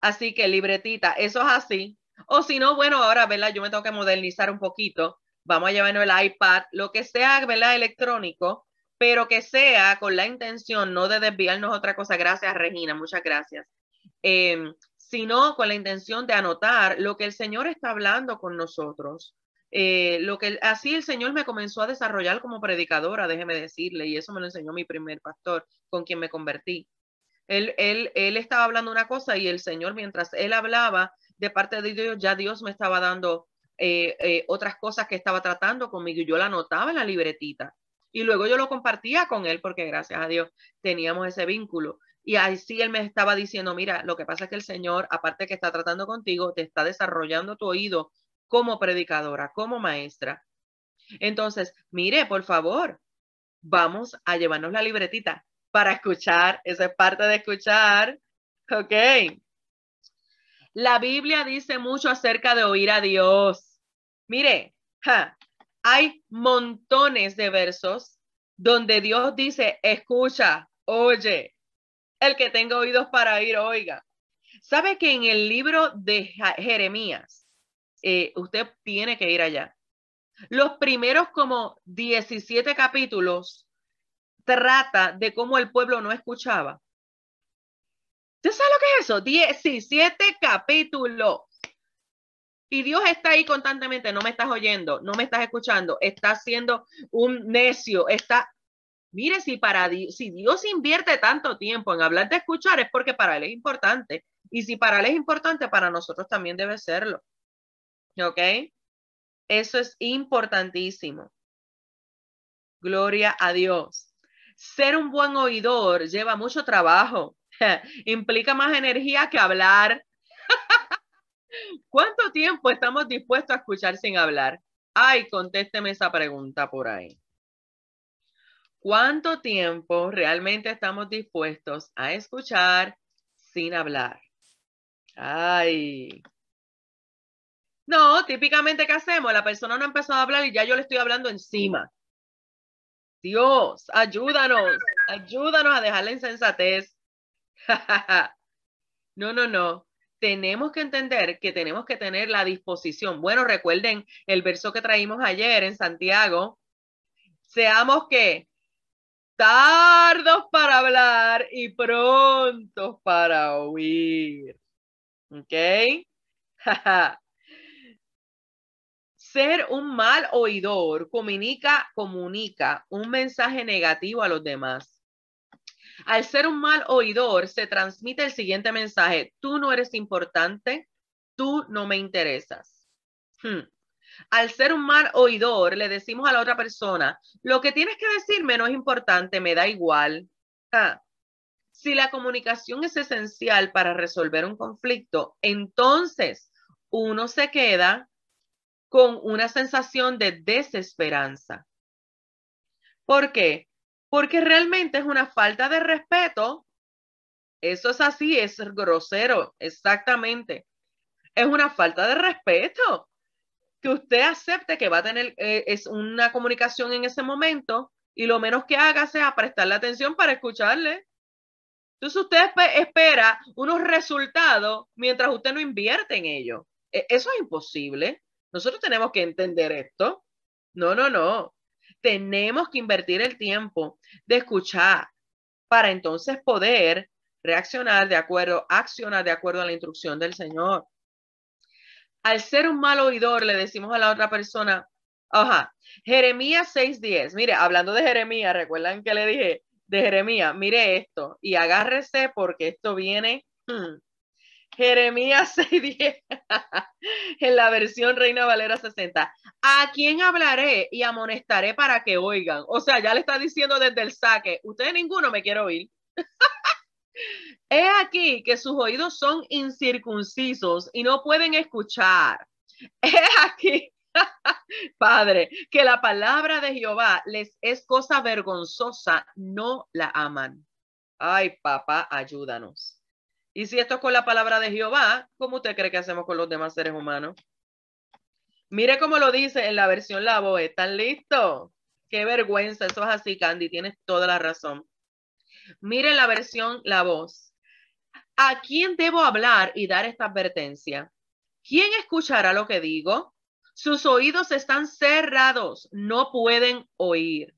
Así que libretita, eso es así. O si no, bueno, ahora, ¿verdad? Yo me tengo que modernizar un poquito. Vamos a llevarnos el iPad, lo que sea, ¿verdad? Electrónico, pero que sea con la intención no de desviarnos otra cosa. Gracias, Regina, muchas gracias. Em, sino con la intención de anotar lo que el Señor está hablando con nosotros. Eh, lo que así el Señor me comenzó a desarrollar como predicadora, déjeme decirle, y eso me lo enseñó mi primer pastor con quien me convertí. Él, él, él estaba hablando una cosa y el Señor, mientras él hablaba de parte de Dios, ya Dios me estaba dando eh, eh, otras cosas que estaba tratando conmigo y yo la anotaba en la libretita. Y luego yo lo compartía con él porque gracias a Dios teníamos ese vínculo. Y así él me estaba diciendo, mira, lo que pasa es que el Señor, aparte que está tratando contigo, te está desarrollando tu oído como predicadora, como maestra. Entonces, mire, por favor, vamos a llevarnos la libretita para escuchar. Esa es parte de escuchar. Ok. La Biblia dice mucho acerca de oír a Dios. Mire, hay montones de versos donde Dios dice, escucha, oye, el que tenga oídos para ir, oiga. ¿Sabe que en el libro de Jeremías, eh, usted tiene que ir allá? Los primeros como 17 capítulos trata de cómo el pueblo no escuchaba. ¿Usted sabe lo que es eso? 17 capítulos. Y Dios está ahí constantemente, no me estás oyendo, no me estás escuchando, está siendo un necio, está Mire, si para si Dios invierte tanto tiempo en hablar de escuchar es porque para él es importante. Y si para él es importante, para nosotros también debe serlo. ¿Ok? Eso es importantísimo. Gloria a Dios. Ser un buen oidor lleva mucho trabajo. *laughs* Implica más energía que hablar. *laughs* ¿Cuánto tiempo estamos dispuestos a escuchar sin hablar? Ay, contésteme esa pregunta por ahí. ¿Cuánto tiempo realmente estamos dispuestos a escuchar sin hablar? Ay. No, típicamente, ¿qué hacemos? La persona no ha empezado a hablar y ya yo le estoy hablando encima. Dios, ayúdanos, ayúdanos a dejar la insensatez. *laughs* no, no, no. Tenemos que entender que tenemos que tener la disposición. Bueno, recuerden el verso que traímos ayer en Santiago. Seamos que tardos para hablar y prontos para oír. ¿Ok? *laughs* Ser un mal oidor comunica, comunica un mensaje negativo a los demás. Al ser un mal oidor, se transmite el siguiente mensaje. Tú no eres importante, tú no me interesas. Hmm. Al ser un mal oidor, le decimos a la otra persona, lo que tienes que decirme no es importante, me da igual. Ah. Si la comunicación es esencial para resolver un conflicto, entonces uno se queda con una sensación de desesperanza. ¿Por qué? Porque realmente es una falta de respeto. Eso es así, es grosero, exactamente. Es una falta de respeto que usted acepte que va a tener eh, es una comunicación en ese momento y lo menos que haga sea prestarle atención para escucharle. Entonces usted espera unos resultados mientras usted no invierte en ello. E, eso es imposible. Nosotros tenemos que entender esto. No, no, no. Tenemos que invertir el tiempo de escuchar para entonces poder reaccionar de acuerdo, accionar de acuerdo a la instrucción del Señor al ser un mal oidor, le decimos a la otra persona, ajá, Jeremías 6:10, mire, hablando de Jeremías, recuerdan que le dije de Jeremías, mire esto y agárrese porque esto viene. Hmm, Jeremías *laughs* 6:10 en la versión Reina Valera 60. ¿A quién hablaré y amonestaré para que oigan? O sea, ya le está diciendo desde el saque, ustedes ninguno me quiere oír. *laughs* He aquí que sus oídos son incircuncisos y no pueden escuchar. He aquí, *laughs* Padre, que la palabra de Jehová les es cosa vergonzosa, no la aman. Ay, papá, ayúdanos. Y si esto es con la palabra de Jehová, ¿cómo usted cree que hacemos con los demás seres humanos? Mire cómo lo dice en la versión La Voz. ¿Están listos? Qué vergüenza, eso es así, Candy, tienes toda la razón. Mire la versión La Voz. ¿A quién debo hablar y dar esta advertencia? ¿Quién escuchará lo que digo? Sus oídos están cerrados, no pueden oír.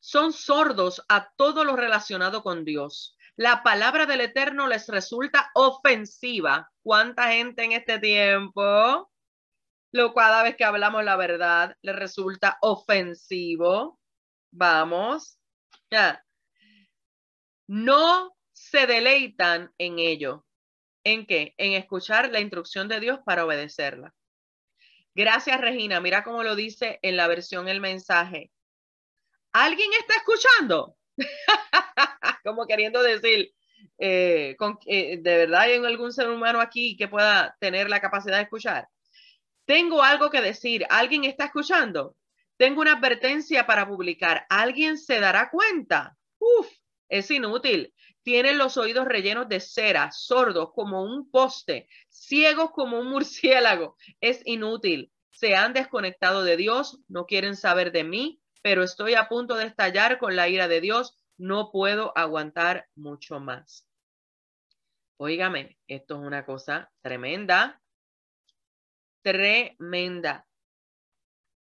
Son sordos a todo lo relacionado con Dios. La palabra del Eterno les resulta ofensiva. ¿Cuánta gente en este tiempo? Lo cada vez que hablamos la verdad les resulta ofensivo. Vamos. Ya no se deleitan en ello. ¿En qué? En escuchar la instrucción de Dios para obedecerla. Gracias, Regina. Mira cómo lo dice en la versión el mensaje. ¿Alguien está escuchando? *laughs* Como queriendo decir, eh, eh, ¿de verdad hay algún ser humano aquí que pueda tener la capacidad de escuchar? Tengo algo que decir. ¿Alguien está escuchando? Tengo una advertencia para publicar. ¿Alguien se dará cuenta? Uf, es inútil. Tienen los oídos rellenos de cera, sordos como un poste, ciegos como un murciélago. Es inútil. Se han desconectado de Dios, no quieren saber de mí, pero estoy a punto de estallar con la ira de Dios. No puedo aguantar mucho más. Óigame, esto es una cosa tremenda, tremenda,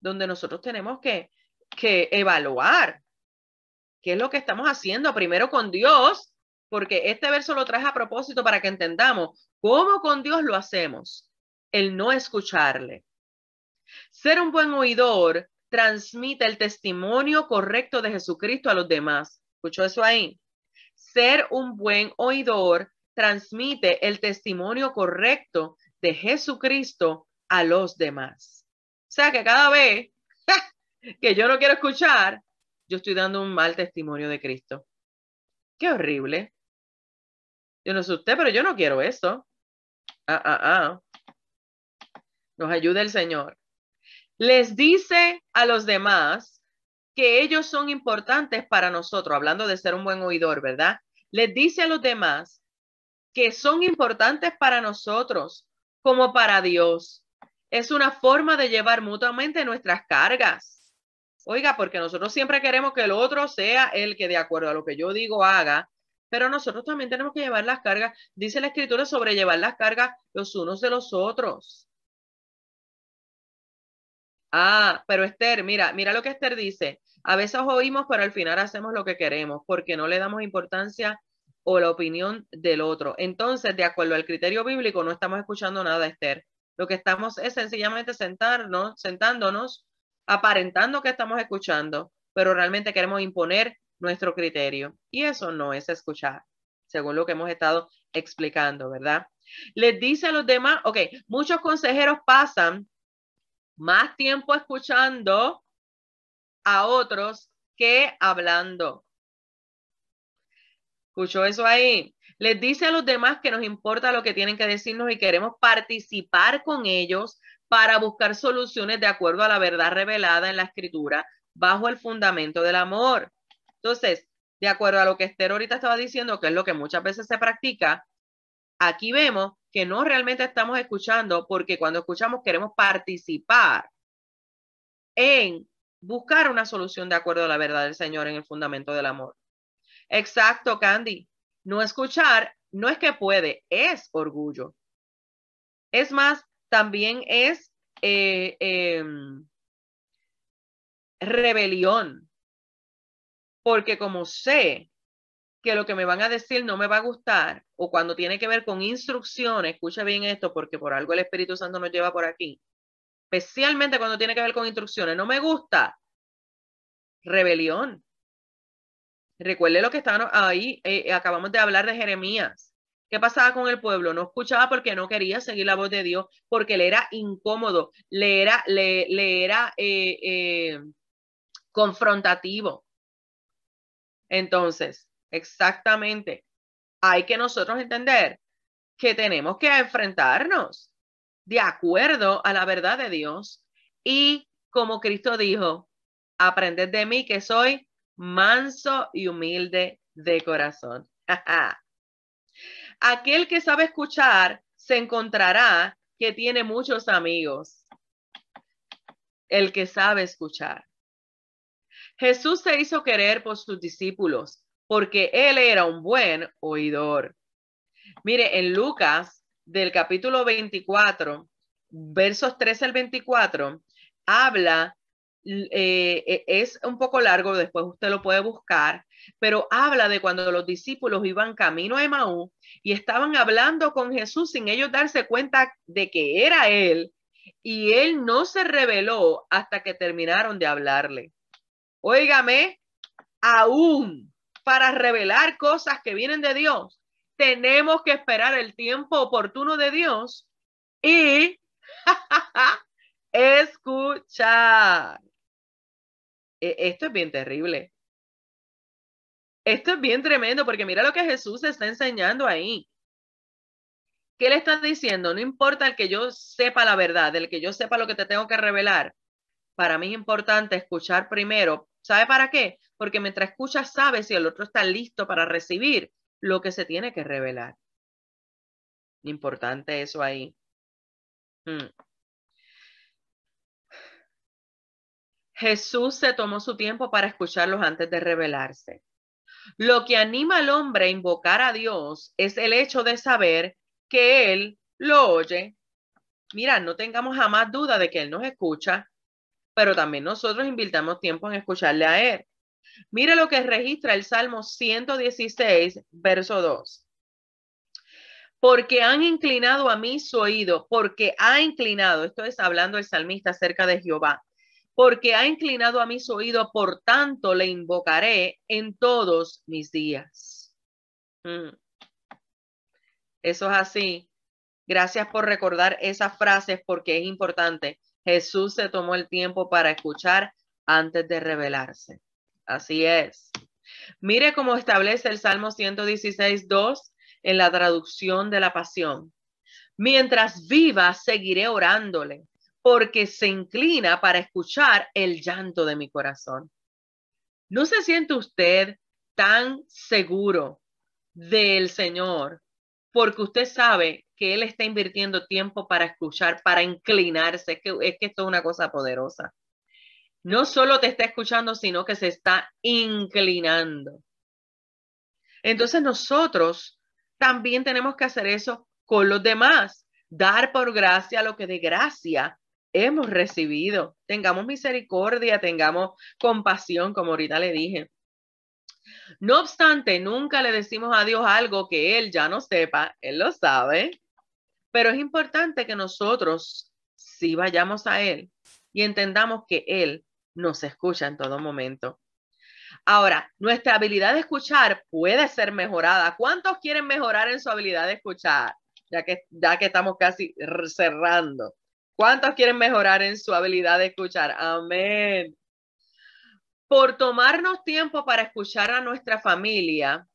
donde nosotros tenemos que, que evaluar qué es lo que estamos haciendo primero con Dios, porque este verso lo traje a propósito para que entendamos cómo con Dios lo hacemos, el no escucharle. Ser un buen oidor transmite el testimonio correcto de Jesucristo a los demás. ¿Escuchó eso ahí? Ser un buen oidor transmite el testimonio correcto de Jesucristo a los demás. O sea que cada vez *laughs* que yo no quiero escuchar, yo estoy dando un mal testimonio de Cristo. Qué horrible. Yo no sé usted, pero yo no quiero eso. Ah, ah, ah. Nos ayude el Señor. Les dice a los demás que ellos son importantes para nosotros, hablando de ser un buen oidor, ¿verdad? Les dice a los demás que son importantes para nosotros como para Dios. es una forma de llevar mutuamente nuestras cargas. Oiga, porque nosotros siempre queremos que el otro sea el que de acuerdo a lo que yo digo haga, pero nosotros también tenemos que llevar las cargas. Dice la escritura sobre llevar las cargas los unos de los otros. Ah, pero Esther, mira, mira lo que Esther dice. A veces oímos, pero al final hacemos lo que queremos porque no le damos importancia o la opinión del otro. Entonces, de acuerdo al criterio bíblico, no estamos escuchando nada, Esther. Lo que estamos es sencillamente sentarnos, sentándonos, aparentando que estamos escuchando, pero realmente queremos imponer nuestro criterio. Y eso no es escuchar, según lo que hemos estado explicando, ¿verdad? Les dice a los demás, ok, muchos consejeros pasan más tiempo escuchando a otros que hablando. ¿Escuchó eso ahí? Les dice a los demás que nos importa lo que tienen que decirnos y queremos participar con ellos para buscar soluciones de acuerdo a la verdad revelada en la escritura bajo el fundamento del amor. Entonces, de acuerdo a lo que Esther ahorita estaba diciendo, que es lo que muchas veces se practica, aquí vemos que no realmente estamos escuchando porque cuando escuchamos queremos participar en buscar una solución de acuerdo a la verdad del Señor en el fundamento del amor. Exacto, Candy. No escuchar no es que puede, es orgullo. Es más, también es eh, em, rebelión. Porque como sé que lo que me van a decir no me va a gustar, o cuando tiene que ver con instrucciones, escucha bien esto, porque por algo el Espíritu Santo nos lleva por aquí, especialmente cuando tiene que ver con instrucciones, no me gusta, rebelión. Recuerde lo que estaban ahí, eh, acabamos de hablar de Jeremías. ¿Qué pasaba con el pueblo? No escuchaba porque no quería seguir la voz de Dios, porque le era incómodo, le era, le, era eh, eh, confrontativo. Entonces, exactamente, hay que nosotros entender que tenemos que enfrentarnos de acuerdo a la verdad de Dios y como Cristo dijo, aprended de mí que soy manso y humilde de corazón. *laughs* Aquel que sabe escuchar se encontrará que tiene muchos amigos. El que sabe escuchar. Jesús se hizo querer por sus discípulos porque él era un buen oidor. Mire, en Lucas del capítulo 24, versos 13 al 24, habla eh, e, es un poco largo, después usted lo puede buscar, pero habla de cuando los discípulos iban camino a Emaú y estaban hablando con Jesús sin ellos darse cuenta de que era él y él no se reveló hasta que terminaron de hablarle. Óigame, aún para revelar cosas que vienen de Dios, tenemos que esperar el tiempo oportuno de Dios y *laughs* escuchar. E, esto es bien terrible. Esto es bien tremendo porque mira lo que Jesús está enseñando ahí. ¿Qué le está diciendo? No importa el que yo sepa la verdad, el que yo sepa lo que te tengo que revelar. Para mí es importante escuchar primero. ¿Sabe para qué? Porque mientras escuchas, sabes si el otro está listo para recibir lo que se tiene que revelar. Importante eso ahí. Hmm. Jesús se tomó su tiempo para escucharlos antes de revelarse. Lo que anima al hombre a invocar a Dios es el hecho de saber que Él lo oye. Mira, no tengamos jamás duda de que Él nos escucha, pero también nosotros invirtamos tiempo en escucharle a Él. Mire lo que registra el Salmo 116, verso 2. Porque han inclinado a mí su oído, porque ha inclinado, esto es hablando el salmista acerca de Jehová, porque ha inclinado a mis oídos, por tanto le invocaré en todos mis días. Mm. Eso es así. Gracias por recordar esas frases porque es importante. Jesús se tomó el tiempo para escuchar antes de revelarse. Así es. Mire cómo establece el Salmo 116, 2 en la traducción de la pasión. Mientras viva, seguiré orándole porque se inclina para escuchar el llanto de mi corazón. ¿No se siente usted tan seguro del Señor porque usted sabe que Él está invirtiendo tiempo para escuchar, para inclinarse. Es que, es que esto es una cosa poderosa. No solo te está escuchando, sino que se está inclinando. Entonces nosotros también tenemos que hacer eso con los demás, dar por gracia lo que de gracia hemos recibido. Tengamos misericordia, tengamos compasión, como ahorita le dije. No obstante, nunca le decimos a Dios algo que Él ya no sepa, Él lo sabe, pero es importante que nosotros sí vayamos a Él y entendamos que Él nos escucha en todo momento. Ahora, nuestra habilidad de escuchar puede ser mejorada. ¿Cuántos quieren mejorar en su habilidad de escuchar? Ya que, ya que estamos casi cerrando. ¿Cuántos quieren mejorar en su habilidad de escuchar? Amén por tomarnos tiempo para escuchar a nuestra familia.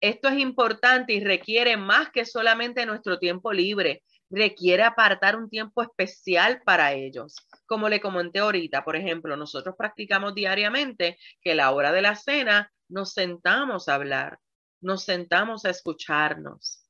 Esto es importante y requiere más que solamente nuestro tiempo libre. Requiere apartar un tiempo especial para ellos. Como le comenté ahorita, por ejemplo, nosotros practicamos diariamente que la hora de la cena nos sentamos a hablar, nos sentamos a escucharnos.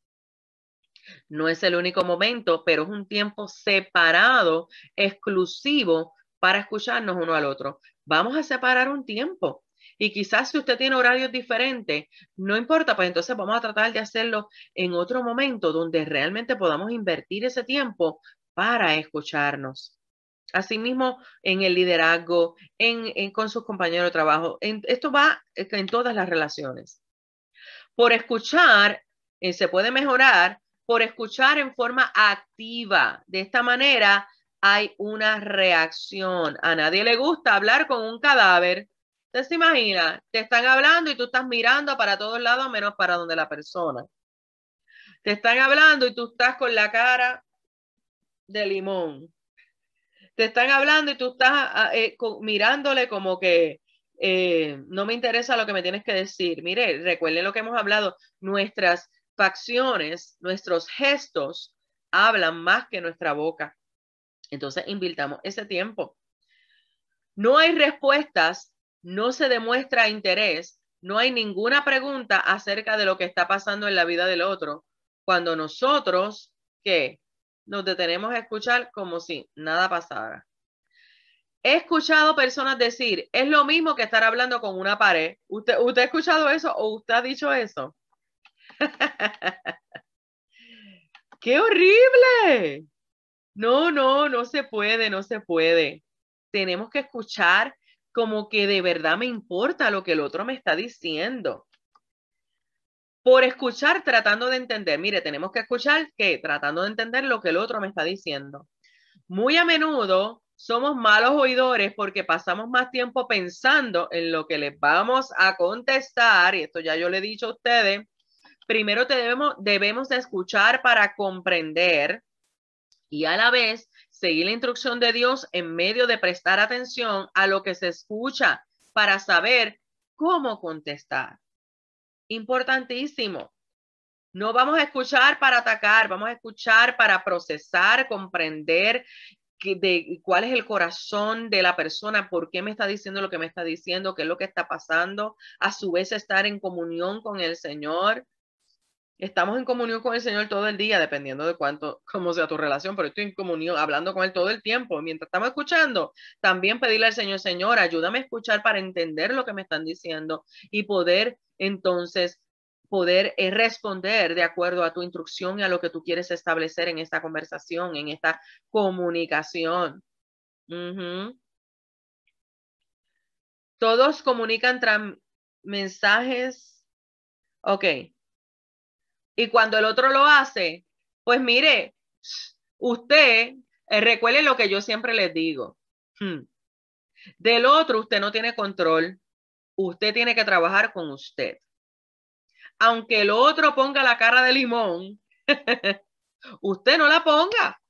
No es el único momento, pero es un tiempo separado, exclusivo para escucharnos uno al otro vamos a separar un tiempo. Y quizás si usted tiene horarios diferentes, no importa, pues entonces vamos a tratar de hacerlo en otro momento donde realmente podamos invertir ese tiempo para escucharnos. Asimismo, en el liderazgo, en, con sus compañeros de trabajo. esto va en todas las relaciones. Por escuchar, eh, se puede mejorar por escuchar en forma activa. De esta manera, hay una reacción. A nadie le gusta hablar con un cadáver. Usted se imagina, te están hablando y tú estás mirando para todos lados menos para donde la persona. Te están hablando y tú estás con la cara de limón. Te están hablando y tú estás ah, eh, mirándole como que eh, no me interesa lo que me tienes que decir. Mire, recuerden lo que hemos hablado. Nuestras facciones, nuestros gestos hablan más que nuestra boca. Entonces, invirtamos ese tiempo. No hay respuestas, no se demuestra interés, no hay ninguna pregunta acerca de lo que está pasando en la vida del otro. Cuando nosotros, ¿qué? Nos detenemos a escuchar como si nada pasara. He escuchado personas decir, es lo mismo que estar hablando con una pared. ¿Usted, usted ha escuchado eso o usted ha dicho eso? *laughs* ¡Qué horrible! No, no, no se puede, no se puede. Tenemos que escuchar como que de verdad me importa lo que el otro me está diciendo. Por escuchar tratando de entender, mire, tenemos que escuchar que tratando de entender lo que el otro me está diciendo. Muy a menudo somos malos oidores porque pasamos más tiempo pensando en lo que les vamos a contestar, y esto ya yo le he dicho a ustedes, primero debemos, debemos de escuchar para comprender y a la vez seguir la instrucción de Dios en medio de prestar atención a lo que se escucha para saber cómo contestar. Importantísimo. No vamos a escuchar para atacar, vamos a escuchar para procesar, comprender de cuál es el corazón de la persona, por qué me está diciendo lo que me está diciendo, qué es lo que está pasando, a su vez estar en comunión con el Señor, Estamos en comunión con el Señor todo el día, dependiendo de cuánto, cómo sea tu relación, pero estoy en comunión, hablando con Él todo el tiempo. Mientras estamos escuchando, también pedirle al Señor, Señor, ayúdame a escuchar para entender lo que me están diciendo y poder entonces poder eh, responder de acuerdo a tu instrucción y a lo que tú quieres establecer en esta conversación, en esta comunicación. Todos comunican mensajes. Ok, y cuando el otro lo hace, pues mire, usted, eh, recuerde lo que yo siempre les digo. Hmm, del otro usted no tiene control. Usted tiene que trabajar con usted. Aunque el otro ponga la cara de limón, *laughs* usted no la ponga.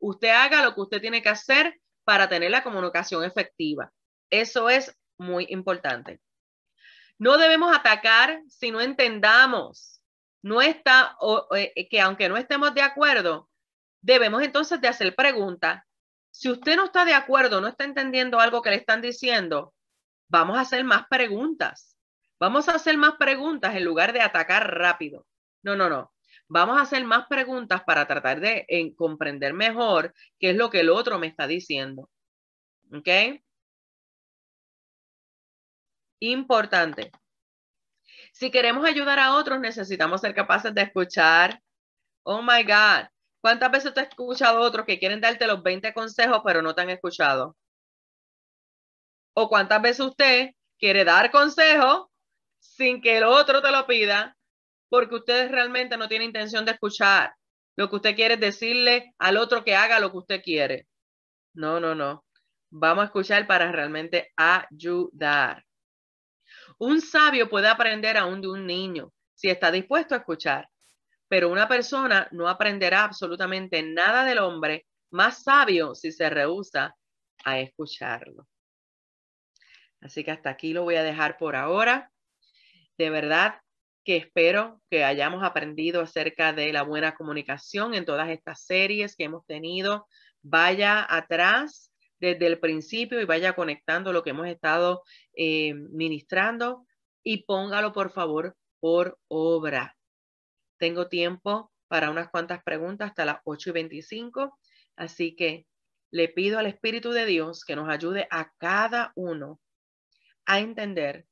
Usted haga lo que usted tiene que hacer para tener la comunicación efectiva. Eso es muy importante. No debemos atacar si no entendamos no está, eh, que aunque no estemos de acuerdo, debemos entonces de hacer preguntas. Si usted no está de acuerdo, no está entendiendo algo que le están diciendo, vamos a hacer más preguntas. Vamos a hacer más preguntas en lugar de atacar rápido. No, no, no. Vamos a hacer más preguntas para tratar de comprender mejor qué es lo que el otro me está diciendo. ¿Ok? Importante. Si queremos ayudar a otros, necesitamos ser capaces de escuchar. Oh my God. ¿Cuántas veces te has escuchado a otros que quieren darte los 20 consejos, pero no te han escuchado? ¿O cuántas veces usted quiere dar consejos sin que el otro te lo pida, porque usted realmente no tiene intención de escuchar? Lo que usted quiere es decirle al otro que haga lo que usted quiere. No, no, no. Vamos a escuchar para realmente ayudar. Un sabio puede aprender aún de un niño si está dispuesto a escuchar, pero una persona no aprenderá absolutamente nada del hombre más sabio si se rehúsa a escucharlo. Así que hasta aquí lo voy a dejar por ahora. De verdad que espero que hayamos aprendido acerca de la buena comunicación en todas estas series que hemos tenido. Vaya atrás desde el principio y vaya conectando lo que hemos estado eh, ministrando y póngalo por favor por obra. Tengo tiempo para unas cuantas preguntas hasta las 8 y 25, así que le pido al Espíritu de Dios que nos ayude a cada uno a entender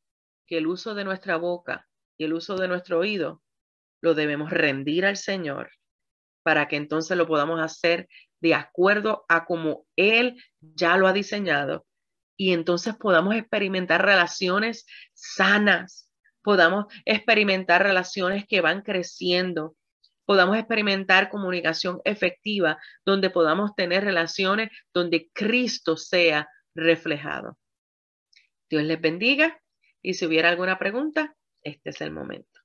que el uso de nuestra boca y el uso de nuestro oído lo debemos rendir al Señor para que entonces lo podamos hacer de acuerdo a como Él ya lo ha diseñado y entonces podamos experimentar relaciones sanas, podamos experimentar relaciones que van creciendo, podamos experimentar comunicación efectiva, donde podamos tener relaciones donde Cristo sea reflejado. Dios les bendiga y si hubiera alguna pregunta, este es el momento.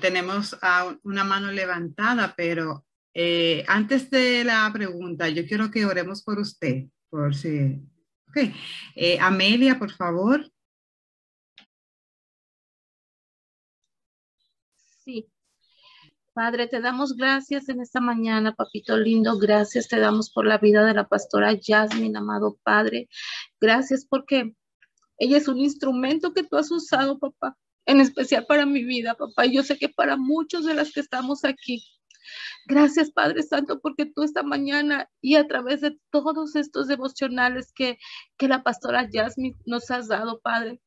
Tenemos a una mano levantada, pero eh, antes de la pregunta, yo quiero que oremos por usted, por si... Ok. Eh, Amelia, por favor. Sí. Padre, te damos gracias en esta mañana, papito lindo. Gracias te damos por la vida de la pastora Jasmine, amado Padre. Gracias porque ella es un instrumento que tú has usado, papá en especial para mi vida, papá. Yo sé que para muchos de las que estamos aquí. Gracias, Padre Santo, porque tú esta mañana y a través de todos estos devocionales que, que la pastora Jasmine nos has dado, Padre,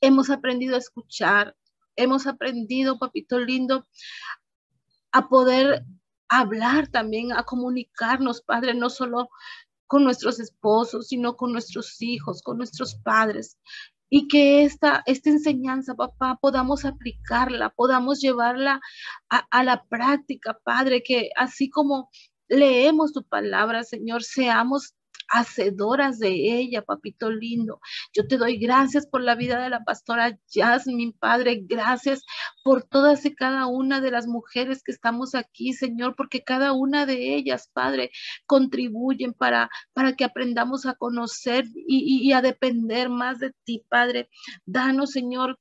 hemos aprendido a escuchar, hemos aprendido, papito lindo, a poder hablar también, a comunicarnos, Padre, no solo con nuestros esposos, sino con nuestros hijos, con nuestros padres y que esta, esta enseñanza, papá, podamos aplicarla, podamos llevarla a, a la práctica, Padre, que así como leemos tu palabra, Señor, seamos hacedoras de ella, papito lindo. Yo te doy gracias por la vida de la pastora Jasmine, Padre. Gracias por todas y cada una de las mujeres que estamos aquí, Señor, porque cada una de ellas, Padre, contribuyen para, para que aprendamos a conocer y, y a depender más de ti, Padre. Danos, Señor,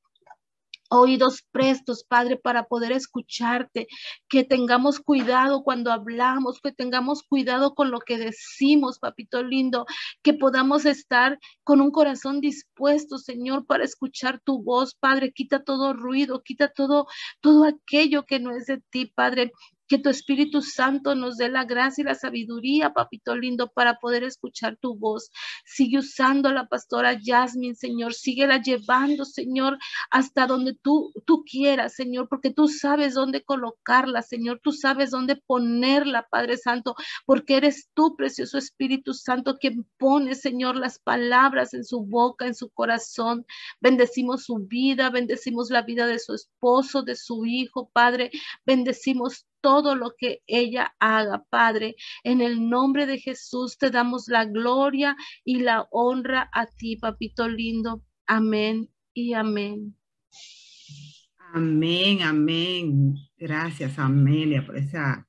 oídos prestos, Padre, para poder escucharte, que tengamos cuidado cuando hablamos, que tengamos cuidado con lo que decimos, papito lindo, que podamos estar con un corazón dispuesto, Señor, para escuchar tu voz, Padre, quita todo ruido, quita todo todo aquello que no es de ti, Padre, que tu Espíritu Santo nos dé la gracia y la sabiduría, papito lindo, para poder escuchar tu voz. Sigue usando a la pastora Jasmine, Señor. Síguela llevando, Señor, hasta donde tú, tú quieras, Señor, porque tú sabes dónde colocarla, Señor. Tú sabes dónde ponerla, Padre Santo, porque eres tú, precioso Espíritu Santo, quien pone, Señor, las palabras en su boca, en su corazón. Bendecimos su vida, bendecimos la vida de su esposo, de su hijo, Padre. Bendecimos todo lo que ella haga, Padre. En el nombre de Jesús te damos la gloria y la honra a ti, papito lindo. Amén y amén. Amén, amén. Gracias, Amelia, por esa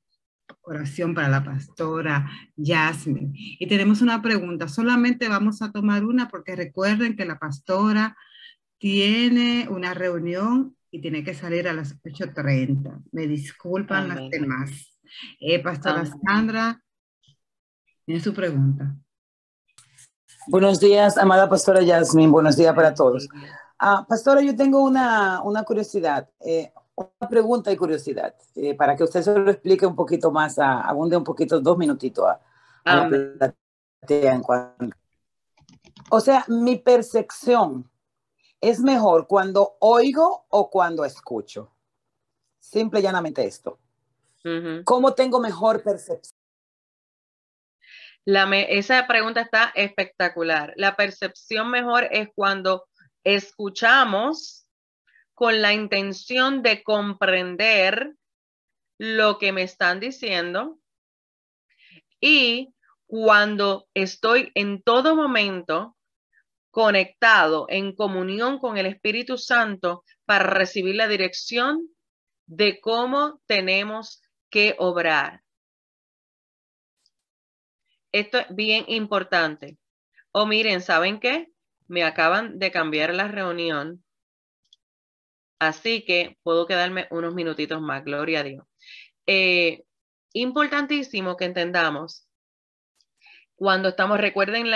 oración para la pastora Jasmine. Y tenemos una pregunta, solamente vamos a tomar una porque recuerden que la pastora tiene una reunión y tiene que salir a las 8.30. Me disculpan las demás. Eh, Pastora Sandra, tiene su pregunta. Buenos días, amada Pastora Yasmin. Buenos días para todos. Ah, pastora, yo tengo una, curiosidad, eh, una pregunta y curiosidad, eh, para que usted se lo explique un poquito más, abunde un poquito, dos minutitos a, la en O sea, mi percepción es mejor cuando oigo o cuando escucho. Simple y llanamente esto. ¿Cómo tengo mejor percepción? esa pregunta está espectacular. La percepción mejor es cuando escuchamos con la intención de comprender lo que me están diciendo y cuando estoy en todo momento conectado en comunión con el Espíritu Santo para recibir la dirección de cómo tenemos que obrar. Esto es bien importante. O miren, ¿saben qué? Me acaban de cambiar la reunión. Así que puedo quedarme unos minutitos más, gloria a Dios. Eh, importantísimo que entendamos cuando estamos, recuerden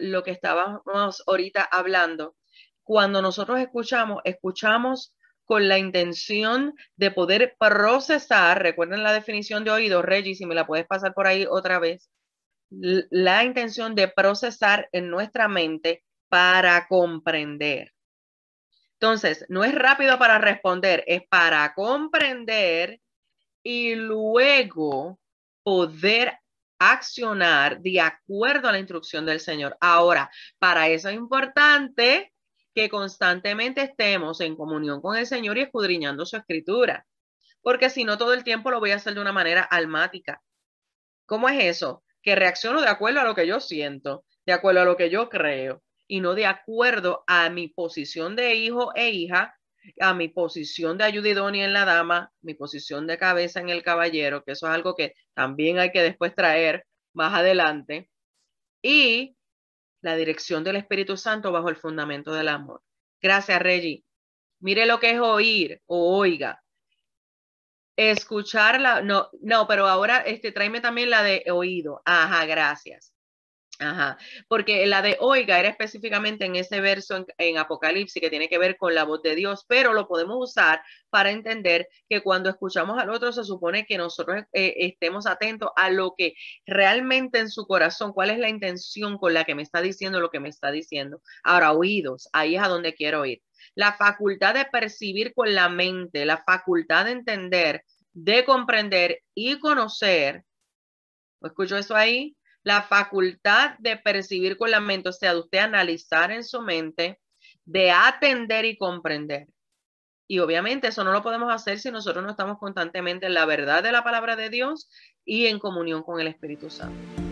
lo que estábamos ahorita hablando, cuando nosotros escuchamos, escuchamos con la intención de poder procesar, recuerden la definición de oído, Reggie, si me la puedes pasar por ahí otra vez, la intención de procesar en nuestra mente para comprender. Entonces, no es rápido para responder, es para comprender y luego poder accionar de acuerdo a la instrucción del Señor. Ahora, para eso es importante que constantemente estemos en comunión con el Señor y escudriñando su escritura, porque si no todo el tiempo lo voy a hacer de una manera almática. ¿Cómo es eso? que reacciono de acuerdo a lo que yo siento, de acuerdo a lo que yo creo y no de acuerdo a mi posición de hijo e hija, a mi posición de ayudidonia en la dama, mi posición de cabeza en el caballero, que eso es algo que también hay que después traer más adelante, y la dirección del Espíritu Santo bajo el fundamento del amor. Gracias, Reggie. Mire lo que es oír o oiga escucharla, no, no, pero ahora este, tráeme también la de oído. Ajá, gracias. Ajá, porque la de oiga era específicamente en ese verso en, Apocalipsis que tiene que ver con la voz de Dios, pero lo podemos usar para entender que cuando escuchamos al otro se supone que nosotros eh, estemos atentos a lo que realmente en su corazón, cuál es la intención con la que me está diciendo lo que me está diciendo. Ahora, oídos, ahí es a donde quiero ir la facultad de percibir con la mente, la facultad de entender, de comprender y conocer. ¿Escucho eso ahí? La facultad de percibir con la mente, o sea, de usted analizar en su mente, de atender y comprender. Y obviamente eso no lo podemos hacer si nosotros no estamos constantemente en la verdad de la palabra de Dios y en comunión con el Espíritu Santo.